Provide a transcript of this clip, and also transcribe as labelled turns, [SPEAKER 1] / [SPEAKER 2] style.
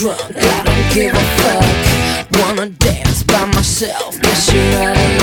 [SPEAKER 1] drunk, I don't give a fuck. Wanna dance by myself, guess you're out of